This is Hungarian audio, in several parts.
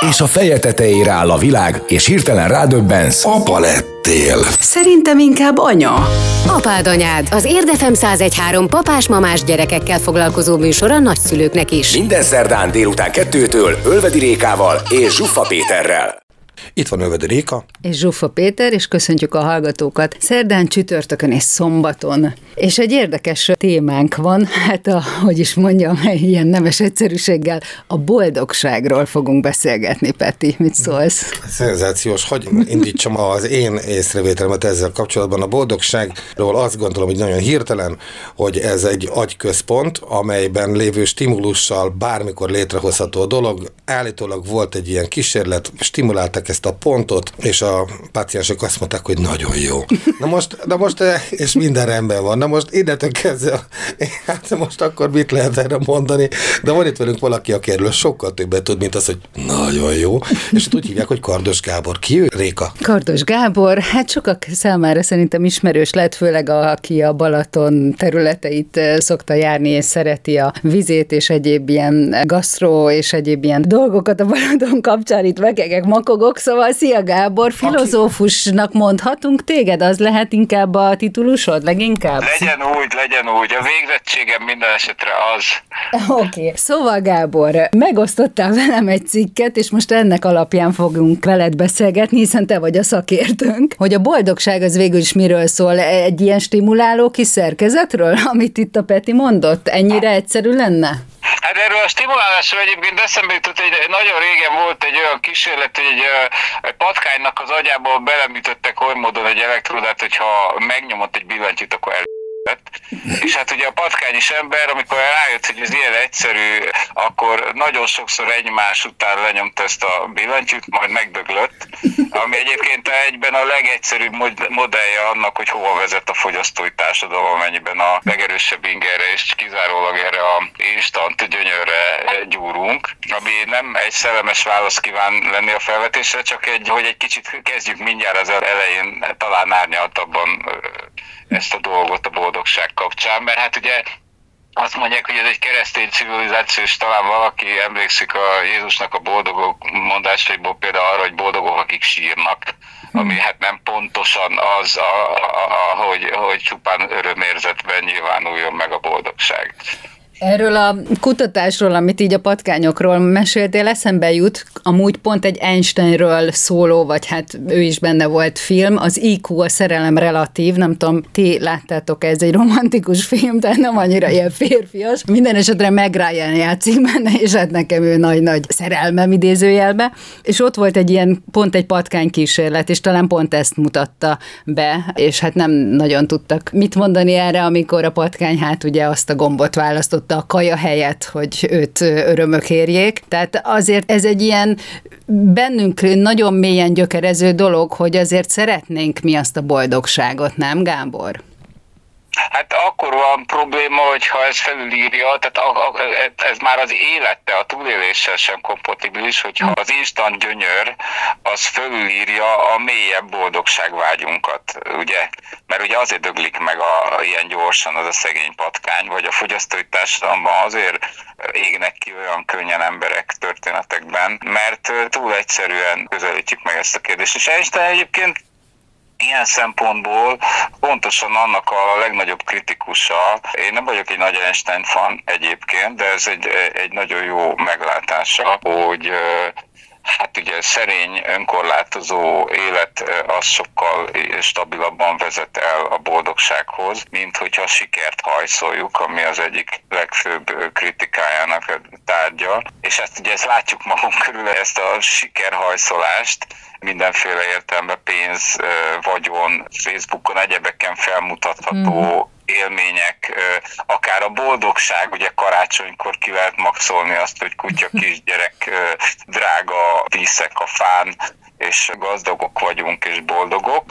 És a feje tetejére áll a világ, és hirtelen rádöbbensz. Apa lettél. Szerintem inkább anya. Apád anyád, az Érdefem 1013 papás-mamás gyerekekkel foglalkozó műsor a nagyszülőknek is. Minden szerdán délután kettőtől Ölvedi Rékával és Zsuffa Péterrel. Itt van Övedi Réka. És Zsuffa Péter, és köszöntjük a hallgatókat szerdán, csütörtökön és szombaton. És egy érdekes témánk van, hát a, hogy is mondjam, ilyen nemes egyszerűséggel, a boldogságról fogunk beszélgetni, Peti. Mit szólsz? Szenzációs, hogy indítsam az én észrevételemet ezzel kapcsolatban. A boldogságról azt gondolom, hogy nagyon hirtelen, hogy ez egy agyközpont, amelyben lévő stimulussal bármikor létrehozható dolog. Állítólag volt egy ilyen kísérlet, stimuláltak ezt a pontot, és a páciensek azt mondták, hogy nagyon jó. Na most, na most és minden rendben van. Na most innentől kezdve, hát most akkor mit lehet erre mondani? De van itt velünk valaki, aki erről sokkal többet tud, mint az, hogy nagyon jó. És úgy hívják, hogy Kardos Gábor. Ki ő? Réka? Kardos Gábor, hát sokak számára szerintem ismerős lett, főleg a, aki a Balaton területeit szokta járni, és szereti a vizét, és egyéb ilyen gasztró, és egyéb ilyen dolgokat a Balaton kapcsán itt megegek, makogok, szóval szia Gábor, filozófusnak mondhatunk téged, az lehet inkább a titulusod, leginkább? Legyen úgy, legyen úgy. A végzettségem minden esetre az. Oké. Okay. Szóval Gábor, megosztottál velem egy cikket, és most ennek alapján fogunk veled beszélgetni, hiszen te vagy a szakértőnk, hogy a boldogság az végül is miről szól? Egy ilyen stimuláló kis szerkezetről, amit itt a Peti mondott? Ennyire egyszerű lenne? Hát erről a stimulálásról egyébként eszembe jutott, hogy nagyon régen volt egy olyan kísérlet, hogy egy, egy patkánynak az agyából beleműtöttek oly módon egy elektrodát, hogyha megnyomott egy billentyűt, akkor el lett. És hát ugye a patkány is ember, amikor rájött, hogy ez ilyen egyszerű, akkor nagyon sokszor egymás után lenyomta ezt a billentyűt, majd megdöglött, ami egyébként egyben a legegyszerűbb modellje annak, hogy hova vezet a fogyasztói társadalom, amennyiben a legerősebb ingerre és kizárólag erre a instant gyönyörre gyúrunk, ami nem egy szellemes válasz kíván lenni a felvetésre, csak egy, hogy egy kicsit kezdjük mindjárt az elején talán árnyaltabban ezt a dolgot a boldogság kapcsán, mert hát ugye azt mondják, hogy ez egy keresztény civilizáció, és talán valaki emlékszik a Jézusnak a boldogok mondásaiból például arra, hogy boldogok, akik sírnak, ami hát nem pontosan az, a, a, a, hogy, hogy csupán örömérzetben nyilvánuljon meg a boldogság. Erről a kutatásról, amit így a patkányokról meséltél, eszembe jut, amúgy pont egy Einsteinről szóló, vagy hát ő is benne volt film, az IQ, a szerelem relatív, nem tudom, ti láttátok ez egy romantikus film, tehát nem annyira ilyen férfias. Minden esetre meg Ryan játszik benne, és hát nekem ő nagy-nagy szerelmem idézőjelbe. És ott volt egy ilyen, pont egy patkány kísérlet, és talán pont ezt mutatta be, és hát nem nagyon tudtak mit mondani erre, amikor a patkány hát ugye azt a gombot választott választotta a kaja helyet, hogy őt örömök érjék. Tehát azért ez egy ilyen bennünk nagyon mélyen gyökerező dolog, hogy azért szeretnénk mi azt a boldogságot, nem Gábor? Hát akkor van probléma, hogyha ez felülírja, tehát a, a, ez már az élete, a túléléssel sem kompatibilis, hogyha az instant gyönyör az felülírja a mélyebb boldogságvágyunkat, ugye? Mert ugye azért döglik meg a, ilyen gyorsan az a szegény patkány, vagy a fogyasztói társadalomban azért égnek ki olyan könnyen emberek történetekben, mert túl egyszerűen közelítjük meg ezt a kérdést. És Einstein egyébként Ilyen szempontból pontosan annak a legnagyobb kritikusa, én nem vagyok egy nagy Einstein fan egyébként, de ez egy, egy nagyon jó meglátása, hogy Hát ugye szerény, önkorlátozó élet az sokkal stabilabban vezet el a boldogsághoz, mint hogyha sikert hajszoljuk, ami az egyik legfőbb kritikájának tárgya. És ezt ugye ezt látjuk magunk körül, ezt a sikerhajszolást, mindenféle értelemben pénz, vagyon, Facebookon, egyebeken felmutatható mm élmények, akár a boldogság, ugye karácsonykor ki lehet maxolni azt, hogy kutya, kisgyerek, drága díszek a fán, és gazdagok vagyunk és boldogok.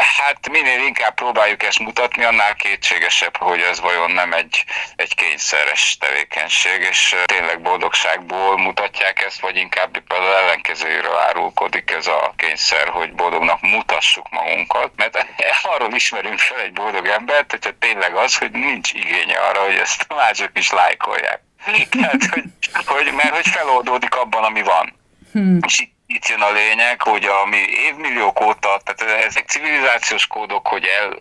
Hát minél inkább próbáljuk ezt mutatni, annál kétségesebb, hogy ez vajon nem egy, egy kényszeres tevékenység, és tényleg boldogságból mutatják ezt, vagy inkább az ellenkezőjéről árulkodik ez a kényszer, hogy boldognak mutassuk magunkat, mert arról ismerünk fel egy boldog embert, hogyha tényleg az, hogy nincs igénye arra, hogy ezt mások is lájkolják. Tehát, hogy, hogy, mert hogy feloldódik abban, ami van. Hmm. És itt jön a lényeg, hogy ami évmilliók óta, tehát ezek civilizációs kódok, hogy el,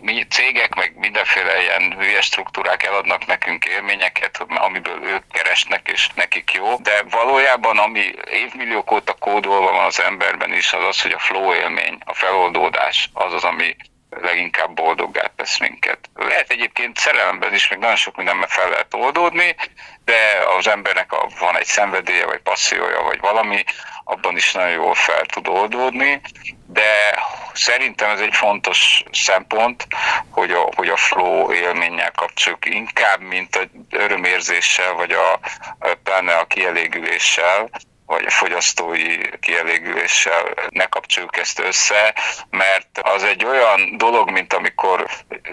mi cégek, meg mindenféle ilyen hülye struktúrák eladnak nekünk élményeket, amiből ők keresnek, és nekik jó, de valójában ami évmilliók óta kódolva van az emberben is, az az, hogy a flow élmény, a feloldódás, az az, ami leginkább boldoggá tesz minket. Lehet egyébként szerelemben is, meg nagyon sok mindenben fel lehet oldódni, de az embernek a, van egy szenvedélye, vagy passziója, vagy valami, abban is nagyon jól fel tud oldódni, de szerintem ez egy fontos szempont, hogy a, hogy a flow élménnyel kapcsoljuk inkább, mint a örömérzéssel, vagy a, pláne a kielégüléssel, vagy a fogyasztói kielégüléssel ne kapcsoljuk ezt össze, mert az egy olyan dolog, mint amikor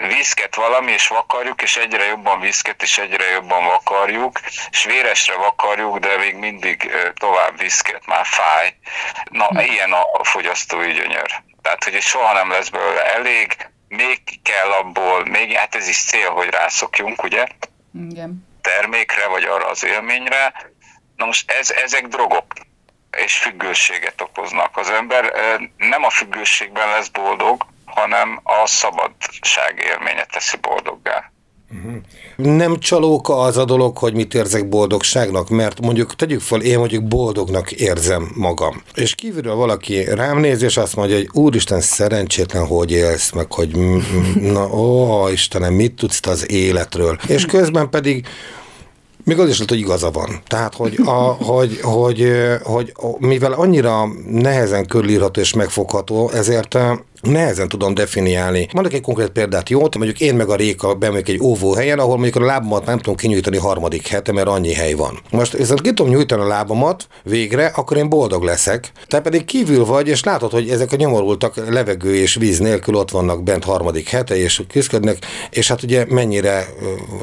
viszket valami, és vakarjuk, és egyre jobban viszket, és egyre jobban vakarjuk, és véresre vakarjuk, de még mindig tovább viszket, már fáj. Na, hm. ilyen a fogyasztói gyönyör. Tehát, hogy soha nem lesz belőle elég, még kell abból, még, hát ez is cél, hogy rászokjunk, ugye? Igen. Termékre, vagy arra az élményre, Na most ez, ezek drogok, és függőséget okoznak. Az ember nem a függőségben lesz boldog, hanem a szabadság élménye teszi boldoggá. Uh-huh. Nem csalóka az a dolog, hogy mit érzek boldogságnak, mert mondjuk tegyük fel, én mondjuk boldognak érzem magam. És kívülről valaki rám néz, és azt mondja, hogy úristen, szerencsétlen, hogy élsz, meg hogy na, ó, Istenem, mit tudsz az életről. És közben pedig még az is lehet, hogy igaza van. Tehát, hogy, a, hogy, hogy, hogy, hogy mivel annyira nehezen körülírható és megfogható, ezért nehezen tudom definiálni. Mondok egy konkrét példát, jó? Mondjuk én meg a Réka bemegyek egy óvóhelyen, ahol mondjuk a lábamat nem tudom kinyújtani harmadik hete, mert annyi hely van. Most viszont ki tudom nyújtani a lábamat végre, akkor én boldog leszek. Te pedig kívül vagy, és látod, hogy ezek a nyomorultak levegő és víz nélkül ott vannak bent harmadik hete, és küzdködnek, és hát ugye mennyire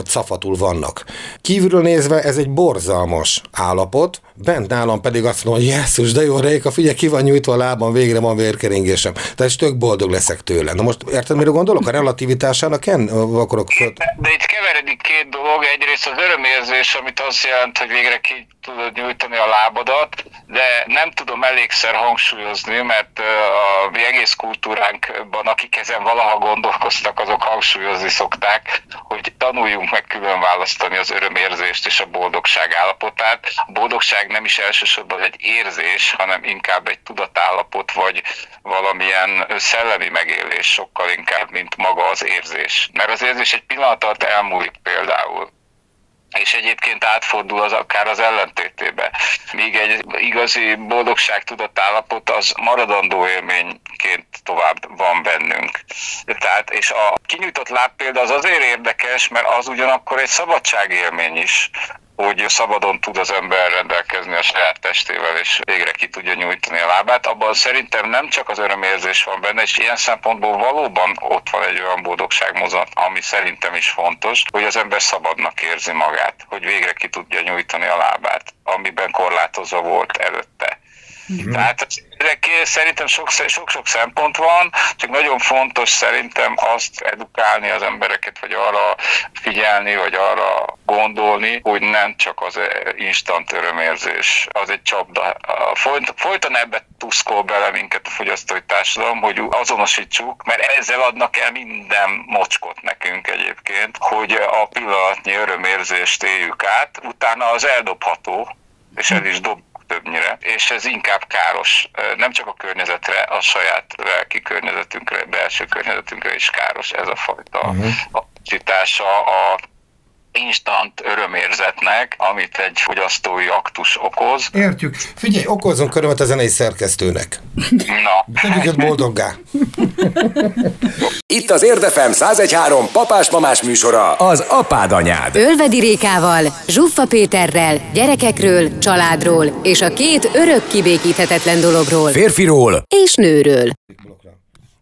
szafatul vannak. Kívülről nézve ez egy borzalmas állapot, bent nálam pedig azt mondom, hogy Jézus, de jó, Réka, figyelj, ki van nyújtva a lábam, végre van vérkeringésem. Tehát tök boldog leszek tőle. Na most érted, mire gondolok? A relativitásának en akarok föl. De itt keveredik két dolog. Egyrészt az örömérzés, amit azt jelent, hogy végre ki tudod nyújtani a lábadat, de nem tudom elégszer hangsúlyozni, mert a egész kultúránkban, akik ezen valaha gondolkoztak, azok hangsúlyozni szokták, hogy tanuljunk meg külön választani az örömérzést és a boldogság állapotát. A boldogság nem is elsősorban egy érzés, hanem inkább egy tudatállapot, vagy valamilyen szellemi megélés sokkal inkább, mint maga az érzés. Mert az érzés egy pillanat alatt elmúlik például és egyébként átfordul az akár az ellentétébe. Míg egy igazi boldogság tudatállapot az maradandó élményként tovább van bennünk. Tehát, és a kinyújtott láb példa az azért érdekes, mert az ugyanakkor egy szabadságélmény is, hogy szabadon tud az ember rendelkezni a saját testével, és végre ki tudja nyújtani a lábát. Abban szerintem nem csak az örömérzés van benne, és ilyen szempontból valóban ott van egy olyan boldogságmozat, ami szerintem is fontos, hogy az ember szabadnak érzi magát, hogy végre ki tudja nyújtani a lábát, amiben korlátozva volt előtte. Tehát ezek szerintem sok-sok szempont van, csak nagyon fontos szerintem azt edukálni az embereket, vagy arra figyelni, vagy arra gondolni, hogy nem csak az instant örömérzés, az egy csapda. Folyt, folyton ebbe tuszkol bele minket a fogyasztói társadalom, hogy azonosítsuk, mert ezzel adnak el minden mocskot nekünk egyébként, hogy a pillanatnyi örömérzést éljük át, utána az eldobható, és el is dob többnyire, és ez inkább káros, nem csak a környezetre, a saját lelki környezetünkre, belső környezetünkre is káros ez a fajta uh-huh. a instant örömérzetnek, amit egy fogyasztói aktus okoz. Értjük. Figyelj, okozunk örömet a zenei szerkesztőnek. Na. Tegyük őt boldoggá. Itt az Érdefem 1013 papás-mamás műsora, az apád anyád. Ölvedi Rékával, Zsuffa Péterrel, gyerekekről, családról és a két örök kibékíthetetlen dologról. Férfiról és nőről.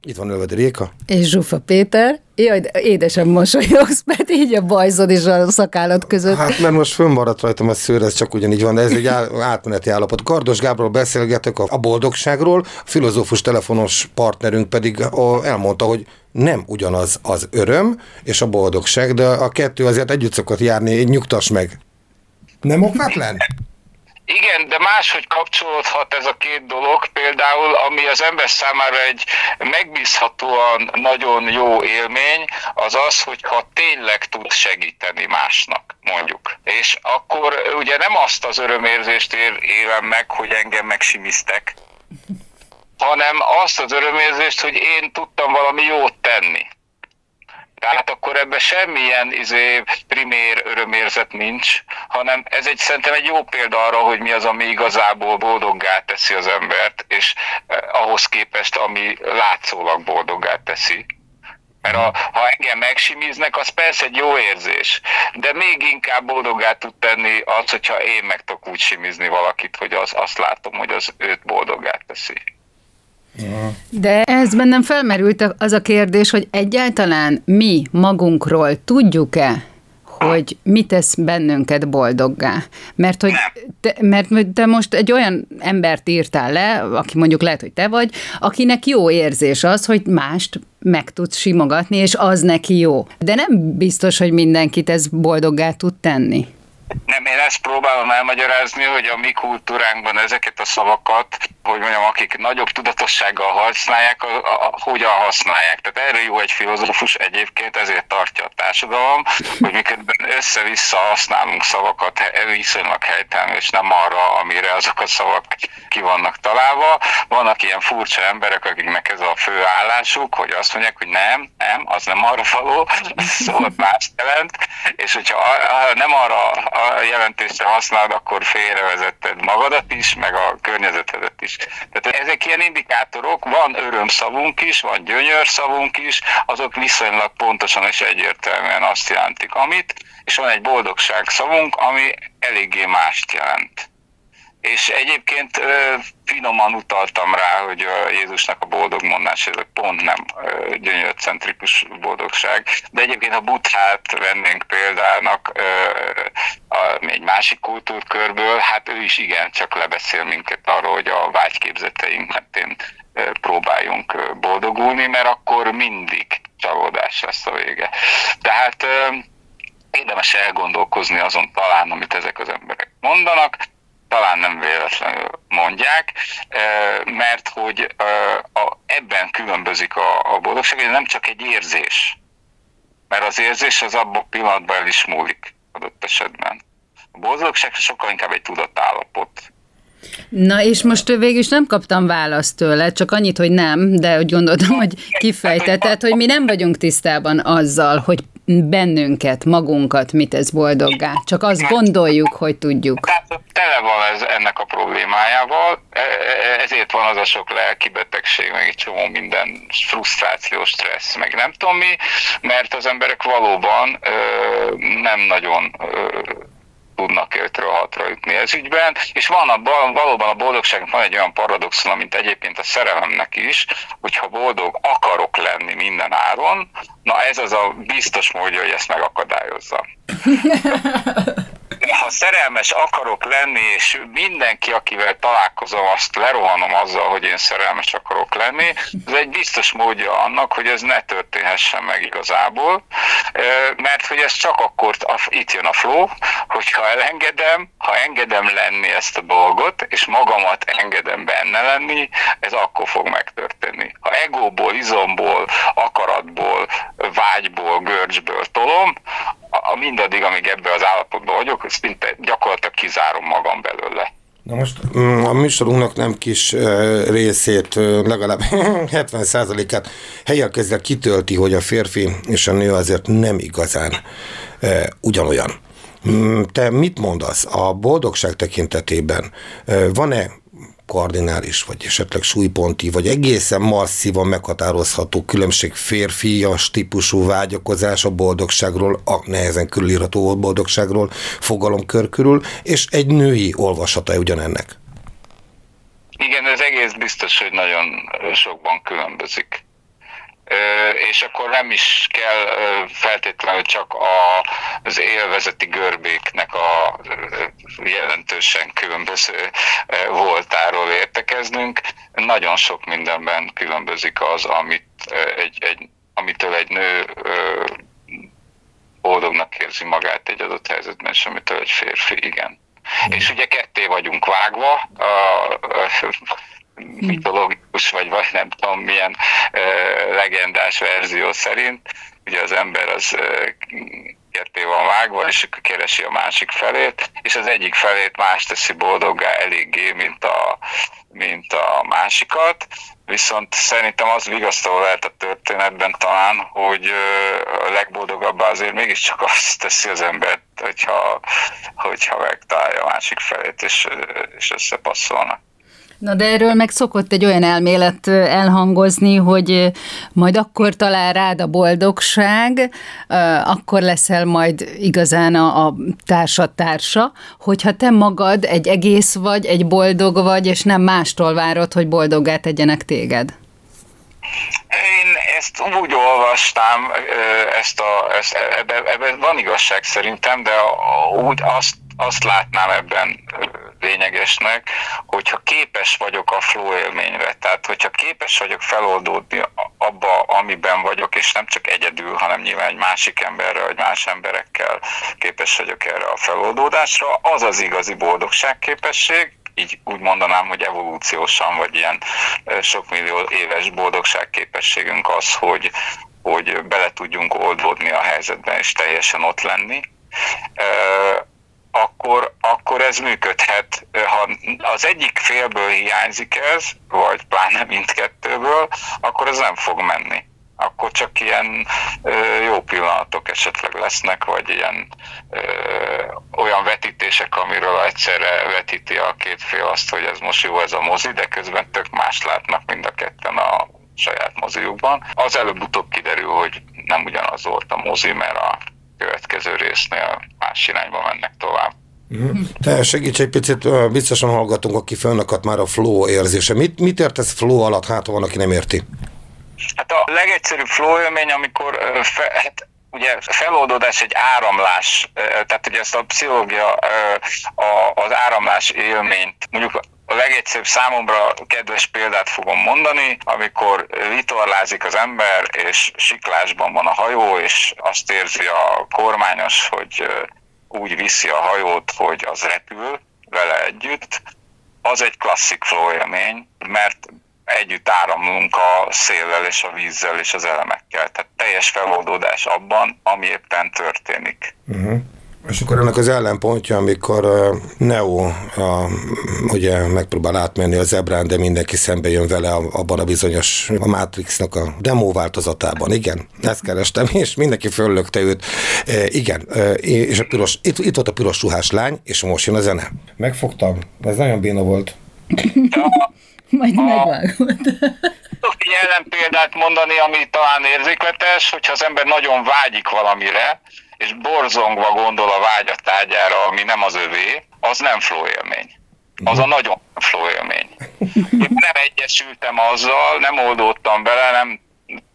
Itt van Ölvedi Réka. És Zsufa Péter. Jaj, de édesen mosolyogsz, mert így a bajzod és a szakállat között. Hát mert most fönnmaradt rajtam a szőr, ez csak ugyanígy van, de ez egy átmeneti állapot. Kardos Gábról beszélgetek a boldogságról, a filozófus telefonos partnerünk pedig elmondta, hogy nem ugyanaz az öröm és a boldogság, de a kettő azért együtt szokott járni, nyugtass meg. Nem okvetlen? Igen, de máshogy kapcsolódhat ez a két dolog, például ami az ember számára egy megbízhatóan nagyon jó élmény, az az, hogyha tényleg tud segíteni másnak, mondjuk. És akkor ugye nem azt az örömérzést ér, élem meg, hogy engem megsimiztek, hanem azt az örömérzést, hogy én tudtam valami jót tenni. Tehát akkor ebben semmilyen izé, primér örömérzet nincs, hanem ez egy szerintem egy jó példa arra, hogy mi az, ami igazából boldoggá teszi az embert, és eh, ahhoz képest, ami látszólag boldoggá teszi. Mert a, ha engem megsimíznek, az persze egy jó érzés, de még inkább boldoggá tud tenni az, hogyha én meg tudok úgy simizni valakit, hogy az, azt látom, hogy az őt boldoggá teszi. De ez bennem felmerült az a kérdés, hogy egyáltalán mi magunkról tudjuk-e, hogy mit tesz bennünket boldoggá. Mert, hogy te, mert te most egy olyan embert írtál le, aki mondjuk lehet, hogy te vagy, akinek jó érzés az, hogy mást meg tud simogatni, és az neki jó. De nem biztos, hogy mindenkit ez boldoggá tud tenni. Nem, én ezt próbálom elmagyarázni, hogy a mi kultúránkban ezeket a szavakat, hogy mondjam, akik nagyobb tudatossággal használják, a, a, a, hogyan használják. Tehát erre jó egy filozófus egyébként, ezért tartja a társadalom, hogy miközben össze-vissza használunk szavakat viszonylag helytelen, és nem arra, amire azok a szavak ki vannak találva. Vannak ilyen furcsa emberek, akiknek ez a fő állásuk, hogy azt mondják, hogy nem, nem, az nem arra való, szóval más jelent, és hogyha nem arra a jelentésre használod, akkor félrevezetted magadat is, meg a környezetedet is. Tehát ezek ilyen indikátorok, van örömszavunk is, van gyönyörszavunk is, azok viszonylag pontosan és egyértelműen azt jelentik, amit, és van egy boldogság szavunk, ami eléggé mást jelent. És egyébként finoman utaltam rá, hogy a Jézusnak a boldog mondás, ez pont nem gyönyörcentrikus boldogság, de egyébként ha Buthát vennénk példának egy másik kultúrkörből, hát ő is igen, csak lebeszél minket arról, hogy a vágyképzeteink mentén próbáljunk boldogulni, mert akkor mindig csalódás lesz a vége. Tehát érdemes elgondolkozni azon talán, amit ezek az emberek mondanak, talán nem véletlenül mondják, mert hogy ebben különbözik a, boldogság, hogy nem csak egy érzés, mert az érzés az abban a pillanatban el is múlik adott esetben. A boldogság sokkal inkább egy tudatállapot. Na és most végül is nem kaptam választ tőle, csak annyit, hogy nem, de úgy gondoltam, hogy kifejtetett, hogy mi nem vagyunk tisztában azzal, hogy bennünket, magunkat mit ez boldoggá. Csak azt gondoljuk, hogy tudjuk. Tehát tele van ez ennek a problémájával, e, e, ezért van az a sok lelki betegség, meg egy csomó minden frusztráció, stressz, meg nem tudom mi, mert az emberek valóban nem nagyon tudnak 5-ről 6 jutni ez ügyben, és van a, valóban a boldogságnak van egy olyan paradoxon, mint egyébként a szerelemnek is, hogyha boldog lenni minden áron, na ez az a biztos módja, hogy ezt megakadályozza. ha szerelmes akarok lenni, és mindenki, akivel találkozom, azt lerohanom azzal, hogy én szerelmes akarok lenni, ez egy biztos módja annak, hogy ez ne történhessen meg igazából, mert hogy ez csak akkor, itt jön a flow, hogyha elengedem, ha engedem lenni ezt a dolgot, és magamat engedem benne lenni, ez akkor fog megtörténni. Ha egóból, izomból, akaratból, vágyból, görcsből tolom, a mindaddig, amíg ebbe az állapotban vagyok, szinte gyakorlatilag kizárom magam belőle. Na most mm, a műsorunknak nem kis részét, legalább 70%-át helyek kezdve kitölti, hogy a férfi és a nő azért nem igazán ugyanolyan. Mm, te mit mondasz a boldogság tekintetében? Van-e kardinális, vagy esetleg súlyponti, vagy egészen masszívan meghatározható különbség férfias típusú vágyakozás a boldogságról, a nehezen körülírható boldogságról fogalomkör körül, és egy női olvasata ugyanennek. Igen, ez egész biztos, hogy nagyon sokban különbözik. És akkor nem is kell feltétlenül csak a, az élvezeti görbéknek a jelentősen különböző voltáról értekeznünk. Nagyon sok mindenben különbözik az, amit egy, egy, amitől egy nő boldognak érzi magát egy adott helyzetben, és amitől egy férfi, igen. Mm. És ugye ketté vagyunk vágva, a, a, mitológikus, vagy, vagy nem tudom milyen e, legendás verzió szerint. Ugye az ember az e, ketté van vágva, és akkor keresi a másik felét, és az egyik felét más teszi boldoggá eléggé, mint a, mint a másikat. Viszont szerintem az vigasztaló lehet a történetben talán, hogy a legboldogabbá azért mégiscsak azt teszi az embert, hogyha, hogyha megtalálja a másik felét, és, és összepasszolnak. Na de erről meg szokott egy olyan elmélet elhangozni, hogy majd akkor talál rád a boldogság, akkor leszel majd igazán a, a társad társa, hogyha te magad egy egész vagy, egy boldog vagy, és nem mástól várod, hogy boldoggá tegyenek téged. Én ezt úgy olvastam, ezt a, ezt, ebben, ebben van igazság szerintem, de úgy azt, azt látnám ebben lényegesnek, hogyha képes vagyok a flow élményre, tehát hogyha képes vagyok feloldódni abba, amiben vagyok, és nem csak egyedül, hanem nyilván egy másik emberrel, vagy más emberekkel képes vagyok erre a feloldódásra, az az igazi boldogságképesség, így úgy mondanám, hogy evolúciósan, vagy ilyen sok millió éves boldogságképességünk az, hogy, hogy bele tudjunk oldódni a helyzetben, és teljesen ott lenni akkor, akkor ez működhet. Ha az egyik félből hiányzik ez, vagy pláne mindkettőből, akkor ez nem fog menni. Akkor csak ilyen ö, jó pillanatok esetleg lesznek, vagy ilyen ö, olyan vetítések, amiről egyszerre vetíti a két fél azt, hogy ez most jó ez a mozi, de közben tök más látnak mind a ketten a saját moziukban. Az előbb-utóbb kiderül, hogy nem ugyanaz volt a mozi, mert a következő résznél más irányba mennek tovább. Mhm. Te segíts egy picit, biztosan hallgatunk, aki fönnakadt már a flow érzése. Mit, mit értesz flow alatt, hát van, aki nem érti? Hát a legegyszerűbb flow élmény, amikor fe, hát ugye feloldódás egy áramlás, tehát ugye ezt a pszichológia az áramlás élményt, mondjuk a legegyszerűbb számomra kedves példát fogom mondani, amikor vitorlázik az ember, és siklásban van a hajó, és azt érzi a kormányos, hogy úgy viszi a hajót, hogy az repül vele együtt, az egy klasszik flow élmény, mert együtt áramlunk a széllel és a vízzel és az elemekkel. Tehát teljes feloldódás abban, ami éppen történik. Uh-huh. És akkor ennek az ellenpontja, amikor Neo uh, ugye megpróbál átmenni a zebrán, de mindenki szembe jön vele abban a bizonyos a Matrixnak a demo változatában. Igen, ezt kerestem, és mindenki föllökte őt. Uh, igen, uh, és a piros, itt, itt volt a piros ruhás lány, és most jön a zene. Megfogtam, ez nagyon béna volt. Majd megvágod. Tudok egy ellenpéldát mondani, ami talán érzékletes, hogyha az ember nagyon vágyik valamire, és borzongva gondol a vágya tárgyára, ami nem az övé, az nem flow élmény. Az a nagyon flow élmény. Én nem egyesültem azzal, nem oldódtam bele, nem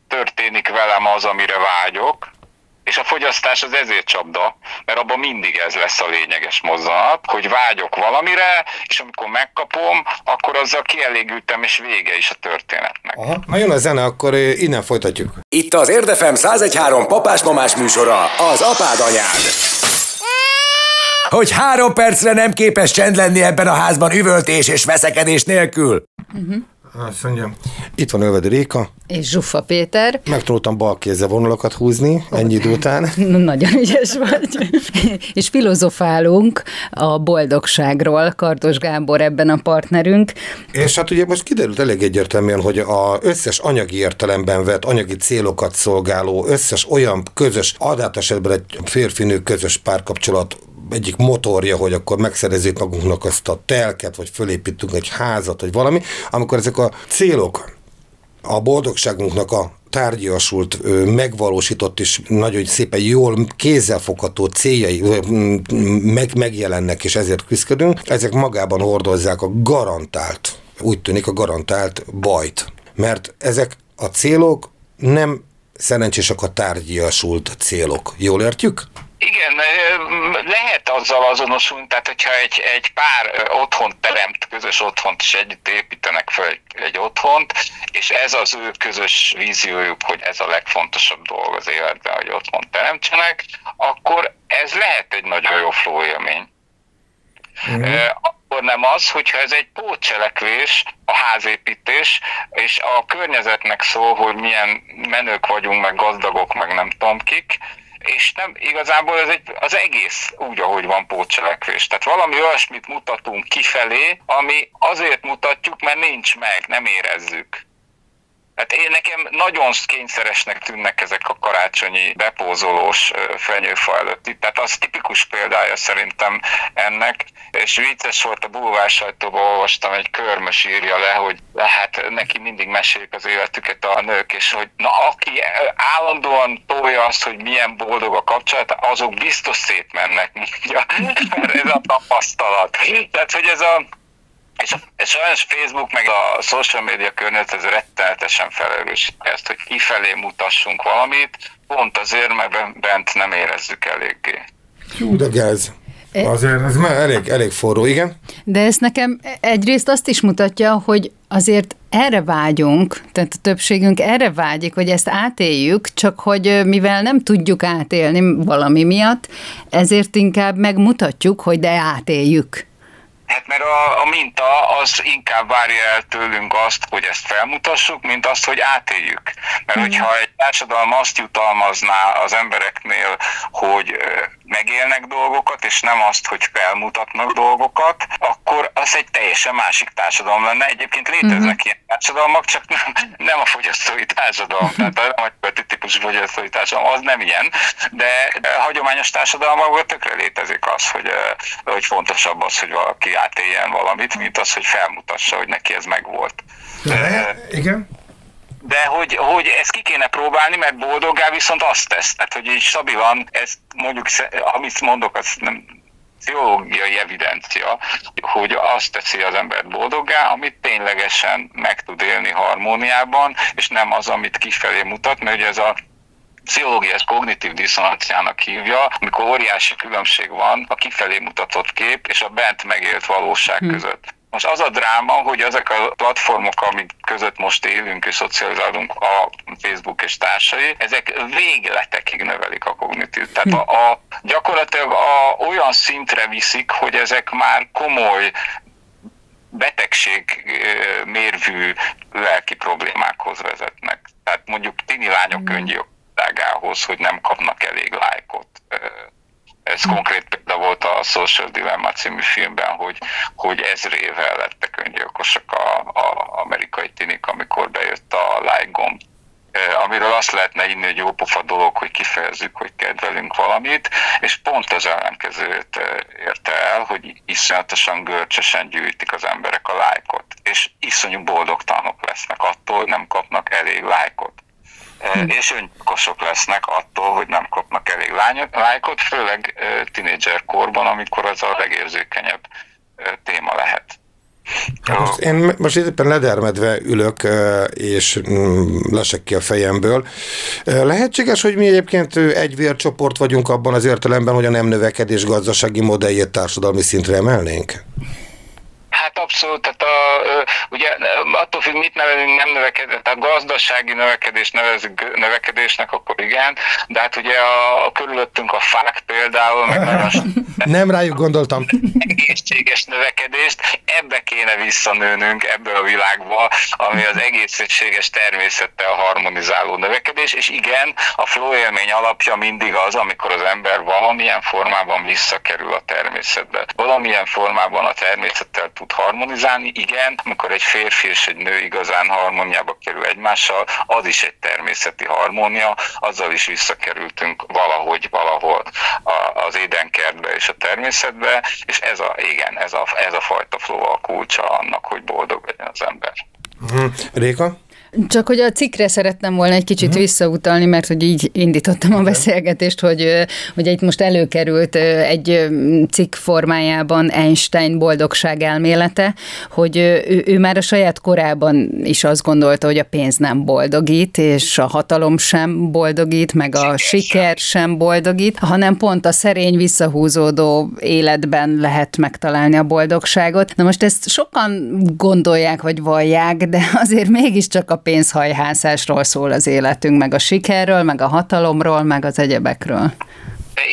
történik velem az, amire vágyok, és a fogyasztás az ezért csapda, mert abban mindig ez lesz a lényeges mozzanat, hogy vágyok valamire, és amikor megkapom, akkor azzal kielégültem, és vége is a történetnek. Aha. Ha jön a zene, akkor innen folytatjuk. Itt az Érdefem 1013 papás-mamás műsora, az apád anyád. Hogy három percre nem képes csend lenni ebben a házban üvöltés és veszekedés nélkül. Uh-huh. Azt mondja, itt van Ölvedi Réka. És Zsuffa Péter. Megtanultam bal kézzel vonulakat húzni ennyi idő után. Nagyon ügyes vagy. és filozofálunk a boldogságról, Kardos Gábor ebben a partnerünk. És hát ugye most kiderült elég egyértelműen, hogy a összes anyagi értelemben vett, anyagi célokat szolgáló, összes olyan közös, adát esetben egy férfinő közös párkapcsolat egyik motorja, hogy akkor megszerezzük magunknak azt a telket, vagy fölépítünk egy házat, vagy valami, amikor ezek a célok a boldogságunknak a tárgyasult, megvalósított és nagyon szépen jól kézzelfogható céljai meg, megjelennek, és ezért küzdködünk, ezek magában hordozzák a garantált, úgy tűnik a garantált bajt. Mert ezek a célok nem szerencsések a tárgyasult célok. Jól értjük? Igen, lehet azzal azonosulni, tehát hogyha egy, egy pár otthont teremt, közös otthont, és együtt építenek fel egy, egy otthont, és ez az ő közös víziójuk, hogy ez a legfontosabb dolog az életben, hogy otthont teremtsenek, akkor ez lehet egy nagyon jó flow élmény. Mm. Akkor nem az, hogyha ez egy pótcselekvés, a házépítés, és a környezetnek szól, hogy milyen menők vagyunk, meg gazdagok, meg nem tudom kik, és nem igazából ez egy, az egész úgy, ahogy van pótcselekvés. Tehát valami olyasmit mutatunk kifelé, ami azért mutatjuk, mert nincs meg, nem érezzük. Hát én nekem nagyon kényszeresnek tűnnek ezek a karácsonyi bepózolós fenyőfa előtti. Tehát az tipikus példája szerintem ennek, és vicces volt a bulvár sajtóban olvastam, egy körmös írja le, hogy hát neki mindig mesélik az életüket a nők, és hogy na aki állandóan tolja azt, hogy milyen boldog a kapcsolat, azok biztos szétmennek, mondja. ez a tapasztalat. Tehát, hogy ez a és, és sajnos Facebook meg a social media környezet ez rettenetesen felelős ezt, hogy kifelé mutassunk valamit, pont azért, mert bent nem érezzük eléggé. Jó, de gáz. Azért ez már elég, elég forró, igen. De ez nekem egyrészt azt is mutatja, hogy azért erre vágyunk, tehát a többségünk erre vágyik, hogy ezt átéljük, csak hogy mivel nem tudjuk átélni valami miatt, ezért inkább megmutatjuk, hogy de átéljük. Hát mert a, a minta az inkább várja el tőlünk azt, hogy ezt felmutassuk, mint azt, hogy átéljük. Mert mm. hogyha egy társadalom azt jutalmazná az embereknél, hogy megélnek dolgokat, és nem azt, hogy felmutatnak dolgokat, akkor az egy teljesen másik társadalom lenne. Egyébként léteznek mm-hmm. ilyen társadalmak, csak nem, nem a fogyasztói társadalom, tehát a nagy típusú fogyasztói társadalom, az nem ilyen, de a hagyományos társadalmakban tökre létezik az, hogy, hogy fontosabb az, hogy valaki átéljen valamit, mint az, hogy felmutassa, hogy neki ez megvolt. De, igen de hogy, hogy ezt ki kéne próbálni, mert boldoggá viszont azt tesz. Tehát, hogy így stabilan, ezt mondjuk, amit mondok, az nem pszichológiai evidencia, hogy azt teszi az embert boldoggá, amit ténylegesen meg tud élni harmóniában, és nem az, amit kifelé mutat, mert ugye ez a pszichológia ezt kognitív diszonanciának hívja, amikor óriási különbség van a kifelé mutatott kép és a bent megélt valóság hmm. között. Most az a dráma, hogy ezek a platformok, amik között most élünk és szocializálunk, a Facebook és társai, ezek végletekig növelik a kognitív. Tehát a, a, gyakorlatilag a, olyan szintre viszik, hogy ezek már komoly betegség mérvű lelki problémákhoz vezetnek. Tehát mondjuk tini lányok hmm. öngyilkosságához, hogy nem kapnak elég lájkot ez konkrét példa volt a Social Dilemma című filmben, hogy, hogy ezrével lettek öngyilkosak a, a amerikai tinik, amikor bejött a like gomb. Amiről azt lehetne inni, hogy jó pofa dolog, hogy kifejezzük, hogy kedvelünk valamit, és pont az ellenkezőt érte el, hogy iszonyatosan görcsösen gyűjtik az emberek a lájkot, és iszonyú boldogtalanok lesznek attól, hogy nem kapnak elég lájkot. Hm. és öngyilkosok lesznek attól, hogy nem kapnak elég lájkot, főleg tínédzser korban, amikor az a legérzékenyebb téma lehet. Most én most éppen ledermedve ülök, és mm, lesek ki a fejemből. Lehetséges, hogy mi egyébként egy vércsoport vagyunk abban az értelemben, hogy a nem növekedés gazdasági modelljét társadalmi szintre emelnénk? Hát abszolút, tehát a, ugye attól függ, mit nevezünk nem növekedés, tehát a gazdasági növekedés nevezünk növekedésnek, akkor igen, de hát ugye a, a körülöttünk a fák például, meg nagyon Nem rájuk gondoltam. Egészséges növekedést, ebbe kéne visszanőnünk ebbe a világba, ami az egészséges természettel harmonizáló növekedés, és igen, a flow élmény alapja mindig az, amikor az ember valamilyen formában visszakerül a természetbe. Valamilyen formában a természettel tud harmonizálni, igen, amikor egy férfi és egy nő igazán harmóniába kerül egymással, az is egy természeti harmónia, azzal is visszakerültünk valahogy, valahol az édenkertbe és a természetbe, és ez a, igen, ez a, ez a fajta flow a kulcsa annak, hogy boldog legyen az ember. Uh-huh. Réka? Csak hogy a cikkre szerettem volna egy kicsit uh-huh. visszautalni, mert hogy így indítottam a beszélgetést, hogy, hogy itt most előkerült egy cikk formájában Einstein boldogság elmélete, hogy ő, ő már a saját korában is azt gondolta, hogy a pénz nem boldogít, és a hatalom sem boldogít, meg a siker sem boldogít, hanem pont a szerény, visszahúzódó életben lehet megtalálni a boldogságot. Na most ezt sokan gondolják, vagy vallják, de azért mégiscsak a pénzhajhászásról szól az életünk, meg a sikerről, meg a hatalomról, meg az egyebekről.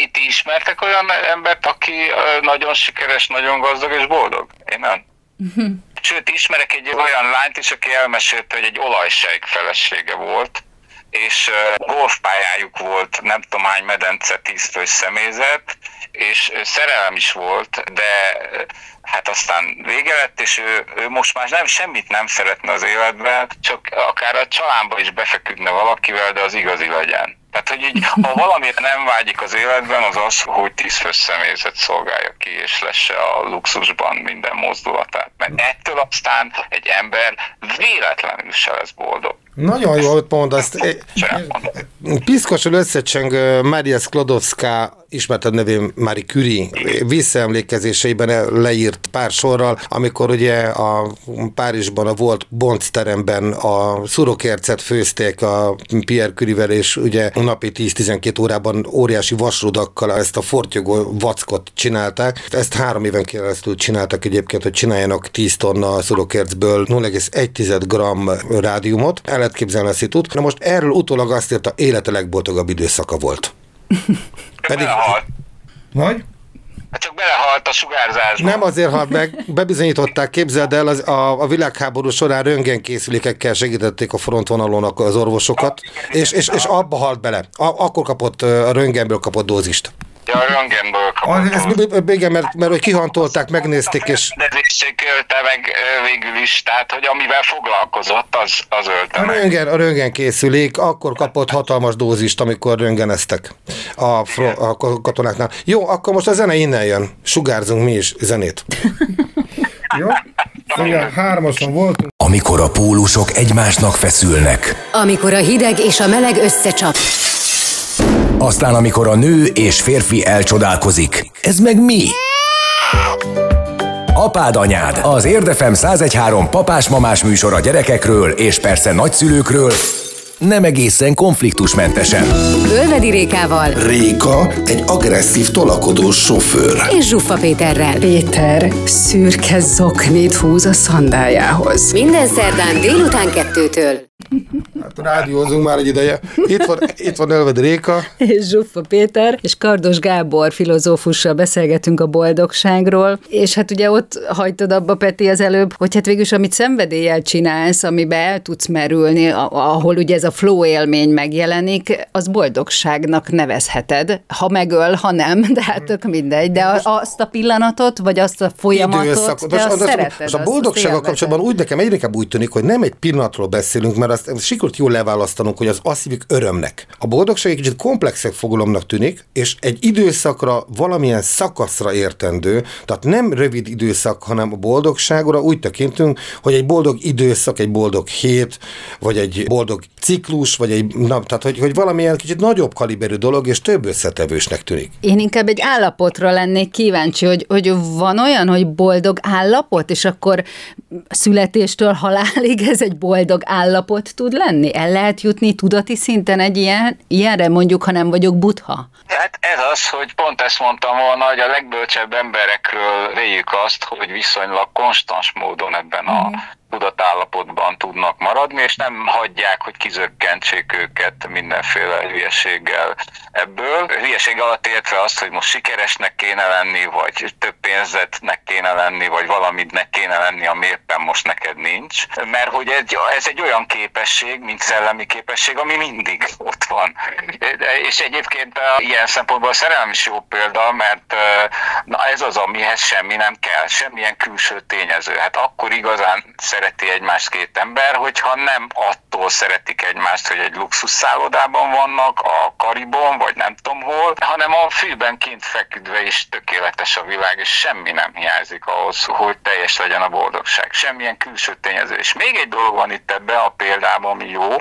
Itt ismertek olyan embert, aki nagyon sikeres, nagyon gazdag és boldog? Én nem. Sőt, ismerek egy olyan lányt is, aki elmesélte, hogy egy olajsejk felesége volt, és golfpályájuk volt, nem tudom hány medence, tízfős személyzet, és szerelem is volt, de hát aztán vége lett, és ő, ő most már nem semmit nem szeretne az életben, csak akár a családba is befeküdne valakivel, de az igazi legyen. Tehát, hogy így, ha valamit nem vágyik az életben, az az, hogy tízfős személyzet szolgálja ki, és lesse a luxusban minden mozdulatát. Mert ettől aztán egy ember véletlenül se lesz boldog. Nagyon jó, hogy mondasz. Piszkosul összecseng Maria Sklodowska, ismerted nevén Marie Curie, visszaemlékezéseiben leírt pár sorral, amikor ugye a Párizsban a volt Bonc teremben a szurokércet főzték a Pierre Curie-vel, és ugye napi 10-12 órában óriási vasrudakkal ezt a fortyogó vackot csinálták. Ezt három éven keresztül csináltak egyébként, hogy csináljanak 10 tonna szurokércből 0,1 gram rádiumot. El lehet képzelni ezt tud. Na most erről utólag azt írta, élete legboldogabb időszaka volt. Pedig... Vagy? Hát csak belehalt a sugárzásba. Nem azért halt meg, bebizonyították, képzeld el, az, a, a világháború során röntgenkészülékekkel segítették a frontvonalon az orvosokat, és, és, és abba halt bele. A, akkor kapott, a röntgenből kapott dózist. Ja, a röntgenből kapott. Ez, igen, mert, mert hogy kihantolták, megnézték, és... De ölte meg végül is, tehát, hogy amivel foglalkozott, az, az ölte a meg. Röntgen, a röntgen készülék, akkor kapott hatalmas dózist, amikor röntgeneztek a, fro, a katonáknál. Jó, akkor most a zene innen jön. Sugárzunk mi is zenét. Jó? Igen, hármasan voltunk. Amikor a pólusok egymásnak feszülnek. Amikor a hideg és a meleg összecsap. Aztán amikor a nő és férfi elcsodálkozik. Ez meg mi? Apád anyád, az Érdefem 1013 papás-mamás műsor a gyerekekről és persze nagyszülőkről, nem egészen konfliktusmentesen. Ölvedi Rékával. Réka egy agresszív tolakodós sofőr. És Zsuffa Péterrel. Péter szürke zoknit húz a szandájához. Minden szerdán délután kettőtől. Rádiózunk már egy ideje. Itt van, itt van Ölved Réka. És Zsuffa Péter, és Kardos Gábor filozófussal beszélgetünk a boldogságról, és hát ugye ott hajtod abba, Peti, az előbb, hogy hát végülis amit szenvedéllyel csinálsz, amiben el tudsz merülni, ahol ugye ez a flow élmény megjelenik, az boldogságnak nevezheted. Ha megöl, ha nem, de hát tök mindegy. De azt a pillanatot, vagy azt a folyamatot, te azt, azt szereted. Most a boldogsággal kapcsolatban úgy nekem egyre inkább úgy tűnik, hogy nem egy pillanatról beszélünk, mert azt sikerült jól leválasztanunk, hogy az hívjuk örömnek. A boldogság egy kicsit komplexebb fogalomnak tűnik, és egy időszakra, valamilyen szakaszra értendő, tehát nem rövid időszak, hanem a boldogságra úgy tekintünk, hogy egy boldog időszak, egy boldog hét, vagy egy boldog ciklus, vagy egy, na, tehát hogy, hogy valamilyen kicsit nagyobb kaliberű dolog, és több összetevősnek tűnik. Én inkább egy állapotra lennék kíváncsi, hogy, hogy van olyan, hogy boldog állapot, és akkor születéstől halálig ez egy boldog állapot tud lenni? El lehet jutni tudati szinten egy ilyen, ilyenre mondjuk, ha nem vagyok butha? Hát ez az, hogy pont ezt mondtam volna, hogy a legbölcsebb emberekről réjük azt, hogy viszonylag konstans módon ebben a mhm tudatállapotban tudnak maradni, és nem hagyják, hogy kizökkentsék őket mindenféle hülyeséggel ebből. Hülyeség alatt értve azt, hogy most sikeresnek kéne lenni, vagy több pénzetnek kéne lenni, vagy valamitnek kéne lenni, ami éppen most neked nincs. Mert hogy egy, ez egy olyan képesség, mint szellemi képesség, ami mindig ott van. És egyébként ilyen szempontból a szerelem is jó példa, mert na ez az, amihez semmi nem kell, semmilyen külső tényező. Hát akkor igazán szereti egymást két ember, hogyha nem attól szeretik egymást, hogy egy luxus szállodában vannak, a Karibon, vagy nem tudom hol, hanem a fűben kint feküdve is tökéletes a világ, és semmi nem hiányzik ahhoz, hogy teljes legyen a boldogság. Semmilyen külső tényező. És még egy dolog van itt ebbe a példában, ami jó,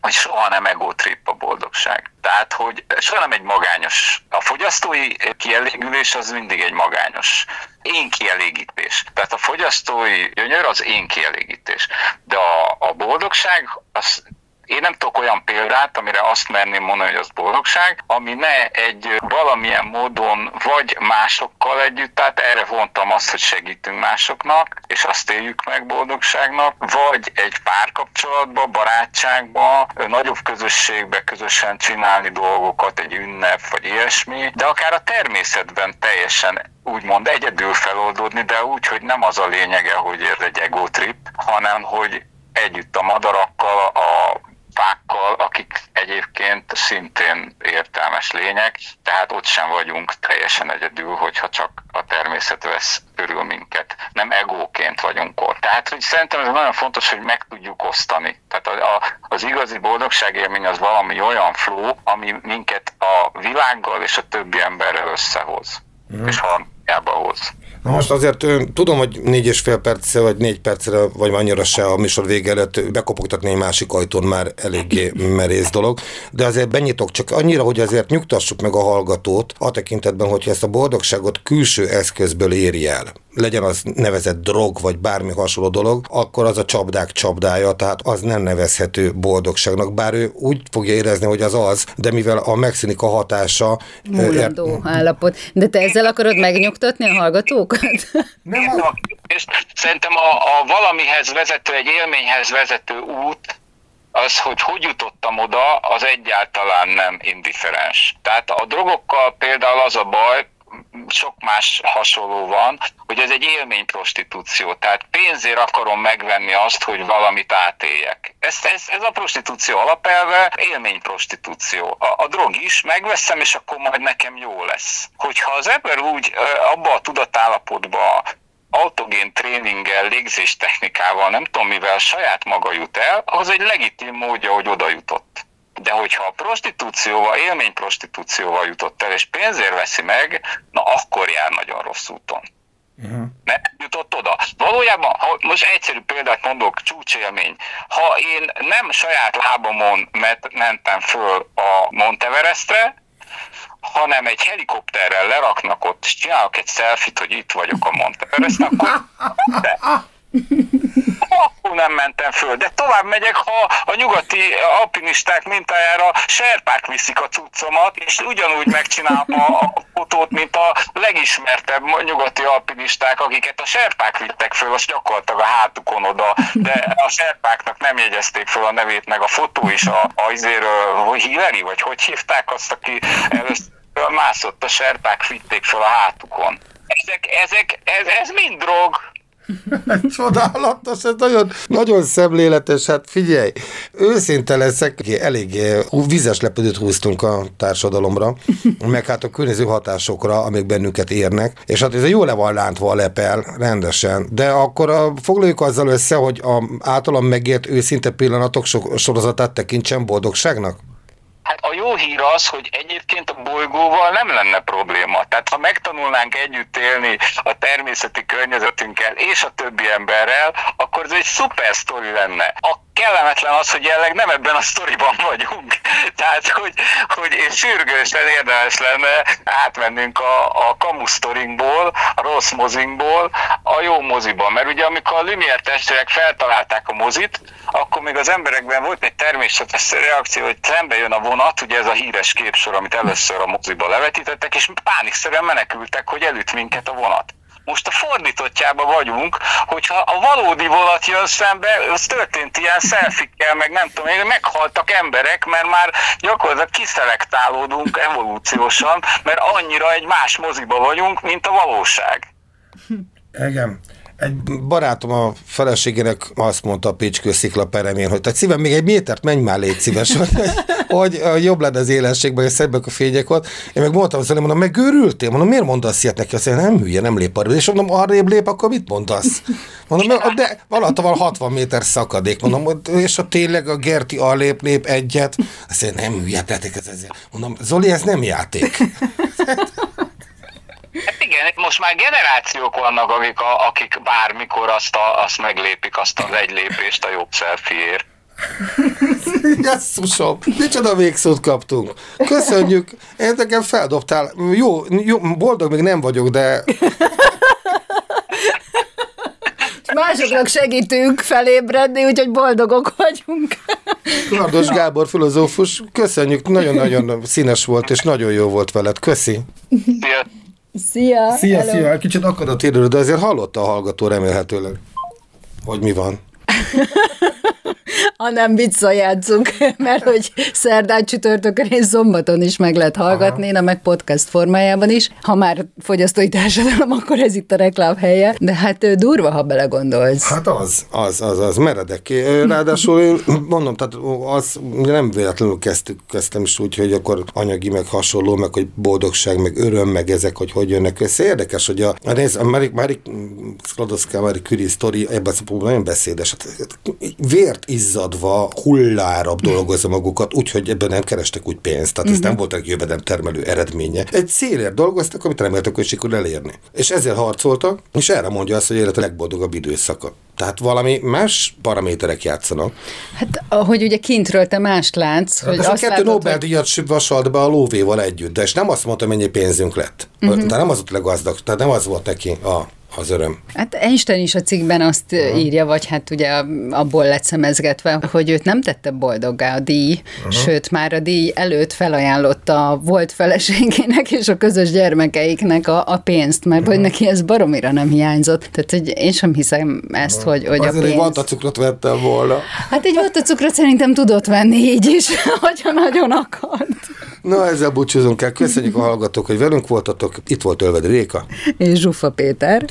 hogy soha nem trip a boldogság. Tehát, hogy soha nem egy magányos. A fogyasztói kielégülés az mindig egy magányos. Én kielégítés. Tehát a fogyasztói gyönyör az én kielégítés. De a, a boldogság az én nem tudok olyan példát, amire azt merném mondani, hogy az boldogság, ami ne egy valamilyen módon vagy másokkal együtt, tehát erre vontam azt, hogy segítünk másoknak, és azt éljük meg boldogságnak, vagy egy párkapcsolatba, barátságba, nagyobb közösségbe közösen csinálni dolgokat, egy ünnep, vagy ilyesmi, de akár a természetben teljesen úgymond egyedül feloldódni, de úgy, hogy nem az a lényege, hogy ez egy ego trip, hanem hogy együtt a madarakkal, a fákkal, akik egyébként szintén értelmes lények, tehát ott sem vagyunk teljesen egyedül, hogyha csak a természet vesz körül minket. Nem egóként vagyunk ott. Tehát hogy szerintem ez nagyon fontos, hogy meg tudjuk osztani. Tehát a, a, az igazi boldogságélmény az valami olyan flow, ami minket a világgal és a többi emberrel összehoz. Mm. És harmóniába hoz. Na most azért tudom, hogy négy és fél percre, vagy négy percre, vagy annyira se a műsor vége előtt bekopogtatni egy másik ajtón már eléggé merész dolog, de azért benyitok csak annyira, hogy azért nyugtassuk meg a hallgatót a tekintetben, hogy ezt a boldogságot külső eszközből éri el. Legyen az nevezett drog, vagy bármi hasonló dolog, akkor az a csapdák csapdája, tehát az nem nevezhető boldogságnak, bár ő úgy fogja érezni, hogy az az, de mivel a megszűnik a hatása... Múlandó er... állapot. De te ezzel akarod megnyugtatni a hallgatókat? Nem, a... és szerintem a, a valamihez vezető, egy élményhez vezető út, az, hogy hogy jutottam oda, az egyáltalán nem indiferens. Tehát a drogokkal például az a baj, sok más hasonló van, hogy ez egy élményprostitúció. Tehát pénzért akarom megvenni azt, hogy valamit átéljek. Ez, ez, ez a prostitúció alapelve élményprostitúció. A, a drog is, megveszem, és akkor majd nekem jó lesz. Hogyha az ember úgy abba a tudatállapotba autogén tréninggel, légzés technikával, nem tudom mivel saját maga jut el, az egy legitim módja, hogy oda jutott. De hogyha a prostitúcióval, élményprostitúcióval jutott el, és pénzért veszi meg, na akkor jár nagyon rossz úton. Uh-huh. Nem jutott oda. Valójában, ha most egyszerű példát mondok, csúcsélmény. Ha én nem saját lábamon mentem föl a Monteverestre, hanem egy helikopterrel leraknak ott, és csinálok egy selfit, hogy itt vagyok a Monteveresten, akkor de akkor nem mentem föl, de tovább megyek, ha a nyugati alpinisták mintájára serpák viszik a cuccomat, és ugyanúgy megcsinálom a, a fotót, mint a legismertebb nyugati alpinisták, akiket a serpák vittek föl, azt gyakorlatilag a hátukon oda, de a serpáknak nem jegyezték föl a nevét, meg a fotó is a, a hogy Hillary, vagy hogy hívták azt, aki először mászott a serpák vitték föl a hátukon. Ezek, ezek, ez, ez mind drog, Csodálatos, ez nagyon, nagyon szemléletes, hát figyelj, őszinte leszek, elég vizes lepedőt húztunk a társadalomra, meg hát a környező hatásokra, amik bennünket érnek, és hát ez jó le van lántva a lepel, rendesen, de akkor a, foglaljuk azzal össze, hogy a általam megért őszinte pillanatok sorozatát tekintsen boldogságnak? Hír az, hogy egyébként a bolygóval nem lenne probléma. Tehát ha megtanulnánk együtt élni a természeti környezetünkkel és a többi emberrel, akkor ez egy szuper sztori lenne. A kellemetlen az, hogy jelenleg nem ebben a sztoriban vagyunk. Tehát, hogy, hogy sürgősen érdemes lenne átmennünk a, a kamusztorinkból, a rossz mozinkból a jó moziba. Mert ugye amikor a Lumière testvérek feltalálták a mozit, akkor még az emberekben volt egy természetes reakció, hogy szembe jön a vonat, ugye ez a híres képsor, amit először a moziba levetítettek, és pánikszerűen menekültek, hogy elüt minket a vonat. Most a fordítottjában vagyunk, hogyha a valódi vonat jön szembe, az történt ilyen szelfikkel, meg nem tudom, én meghaltak emberek, mert már gyakorlatilag kiszelektálódunk evolúciósan, mert annyira egy más moziba vagyunk, mint a valóság. Igen. Egy barátom a feleségének azt mondta a Pécskő szikla peremén, hogy te szívem, még egy métert menj már, légy szíves, hogy, hogy, hogy jobb lenne az élenségben, hogy szebbek a fények ott. Én meg mondtam, hogy mondom, megőrültél? Mondom, miért mondasz ilyet neki? Azt mondja, nem hülye, nem lép arra. És mondom, arrébb lép, akkor mit mondasz? Mondom, de valaha van 60 méter szakadék. Mondom, és a tényleg a Gerti arrébb lép egyet. Azt mondja, nem hülye, ez ezzel. Mondom, Zoli, ez nem játék. Igen, most már generációk vannak, akik, a, akik bármikor azt, a, azt meglépik, azt az egy lépést a jobb szelfiért. Jesszusom, micsoda végszót kaptunk. Köszönjük, én nekem feldobtál. Jó, jó, boldog még nem vagyok, de... Másoknak segítünk felébredni, úgyhogy boldogok vagyunk. Kardos Gábor filozófus, köszönjük, nagyon-nagyon színes volt, és nagyon jó volt veled. Köszi. Szia. Szia! Szia, hello. szia! Kicsit akad a de azért hallotta a hallgató remélhetőleg, hogy mi van. hanem vissza játszunk, mert hogy szerdán, csütörtökön és szombaton is meg lehet hallgatni, na meg podcast formájában is. Ha már fogyasztói társadalom, akkor ez itt a reklám helye, de hát durva, ha belegondolsz. Hát az, az, az, az, meredek. Ráadásul én mondom, tehát az nem véletlenül kezdtük, kezdtem is úgy, hogy akkor anyagi, meg hasonló, meg hogy boldogság, meg öröm, meg ezek, hogy hogy jönnek össze. Érdekes, hogy a, a nézd, a Mary, Mary Sklodowska, Mary Curie sztori ebben a nagyon beszédes. Hát, vért izzadva, hullárabb dolgozza magukat, úgyhogy ebben nem kerestek úgy pénzt, tehát uh-huh. ez nem mhm. voltak jövedelem termelő eredménye. Egy célért dolgoztak, amit reméltek, hogy sikerül elérni. És ezért harcoltak, és erre mondja azt, hogy élet a legboldogabb időszaka. Tehát valami más paraméterek játszanak. Hát, ahogy ugye kintről te mást látsz, hát hogy azt a kettő Nobel-díjat hogy... vasalt be a lóvéval együtt, de és nem azt mondta, mennyi pénzünk lett. Uh-huh. Tehát nem az ott legazdag, tehát nem az volt neki a az öröm. Hát Einstein is a cikkben azt uh-huh. írja, vagy hát ugye abból lett szemezgetve, hogy őt nem tette boldoggá a díj, uh-huh. sőt már a díj előtt felajánlotta a volt feleségének és a közös gyermekeiknek a, a pénzt, mert uh-huh. hogy neki ez baromira nem hiányzott. Tehát hogy én sem hiszem ezt, uh-huh. hogy, hogy Azért a pénz... Egy cukrot vettem volna. Hát egy cukrot szerintem tudott venni így is, hogyha nagyon akart. Na, ezzel búcsúzunk el. Köszönjük a hallgatók, hogy velünk voltatok. Itt volt Ölvedi Réka. És Zsuffa Péter.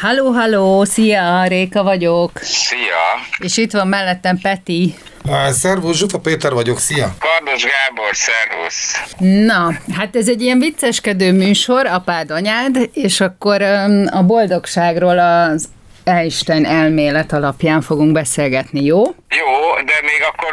halló. Halló, szia, Réka vagyok. Szia. És itt van mellettem Peti. Szervusz, Zsufa Péter vagyok, szia! Kardos Gábor, szervusz! Na, hát ez egy ilyen vicceskedő műsor, apád, anyád, és akkor a boldogságról az Einstein elmélet alapján fogunk beszélgetni, jó? Jó, de még akkor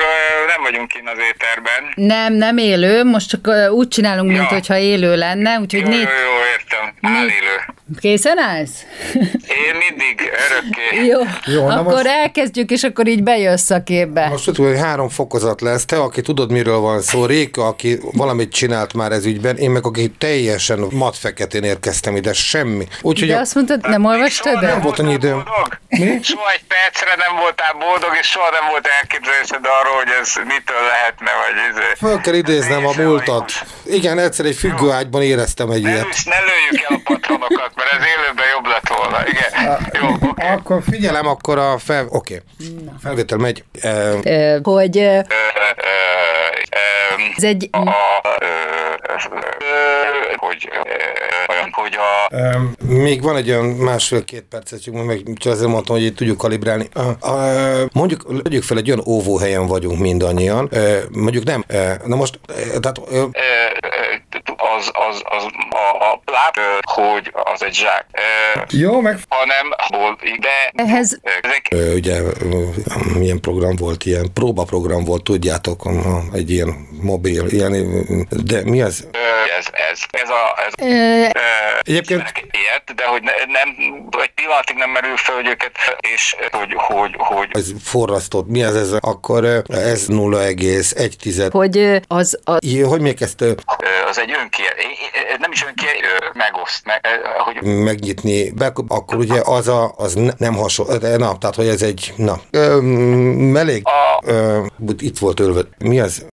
nem vagyunk kint az éterben. Nem, nem élő, most csak úgy csinálunk, ja. mintha élő lenne, úgyhogy jó, négy... jó, jó, értem, állélő. Készen állsz? Én mindig, örökké. Jó, jó akkor most... elkezdjük, és akkor így bejössz a képbe. Most tudod, hogy három fokozat lesz. Te, aki tudod, miről van szó, Réka, aki valamit csinált már ez ügyben, én meg, aki teljesen matfeketén érkeztem ide, semmi. Úgyhogy de a... azt mondtad, nem olvastad Nem volt annyi időm. Mi? Soha egy percre nem voltál boldog, és soha nem volt elképzelésed arról, hogy ez mitől lehetne, vagy ez... Föl kell idéznem a múltat. Igen, egyszer egy függőágyban éreztem egy ilyet. Ne, ne lőjük el a patronokat, mert ez élőben jobb lett volna. Igen. Jó, okay. Akkor figyelem, akkor a fel... Oké. Okay. Felvétel megy. Uh, hogy... Uh, ez egy... A, hogy hogy a... Még van egy olyan másfél-két percet, csak meg azért mondtam, hogy itt tudjuk kalibrálni. Mondjuk, legyük fel, egy olyan óvóhelyen vagyunk mindannyian. Mondjuk nem. Na most, tehát... Az, az, az a, a láp, hogy az egy zsák. Jó, meg... Hanem, de Ehhez... ezek... Ugye milyen program volt, ilyen próbaprogram volt, tudjátok, egy ilyen mobil, ilyen, de mi az? Ez, ez, ez a... Ez, Ö, Egyébként... Ilyet, de hogy ne, nem, egy pillanatig nem merül fel, hogy őket, és hogy, hogy, hogy Ez forrasztott. Mi az ez? Akkor ez 0,1 hogy az, az Ilyen, hogy még ezt ö, az egy önkér, nem is önkér, megoszt, meg, hogy megnyitni, be, akkor ugye az a, az ne- nem hasonló, de na, tehát hogy ez egy, na, ö, melég, ö, itt volt ölve, mi az?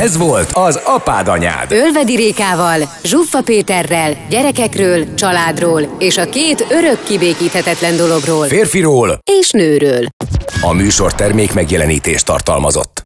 Ez volt az Apád Anyád. Ölvedi Rékával, Zsuffa Péterrel, gyerekekről, családról és a két örök kibékíthetetlen dologról Férfiról és nőről. a műsor termék megjelenítést tartalmazott.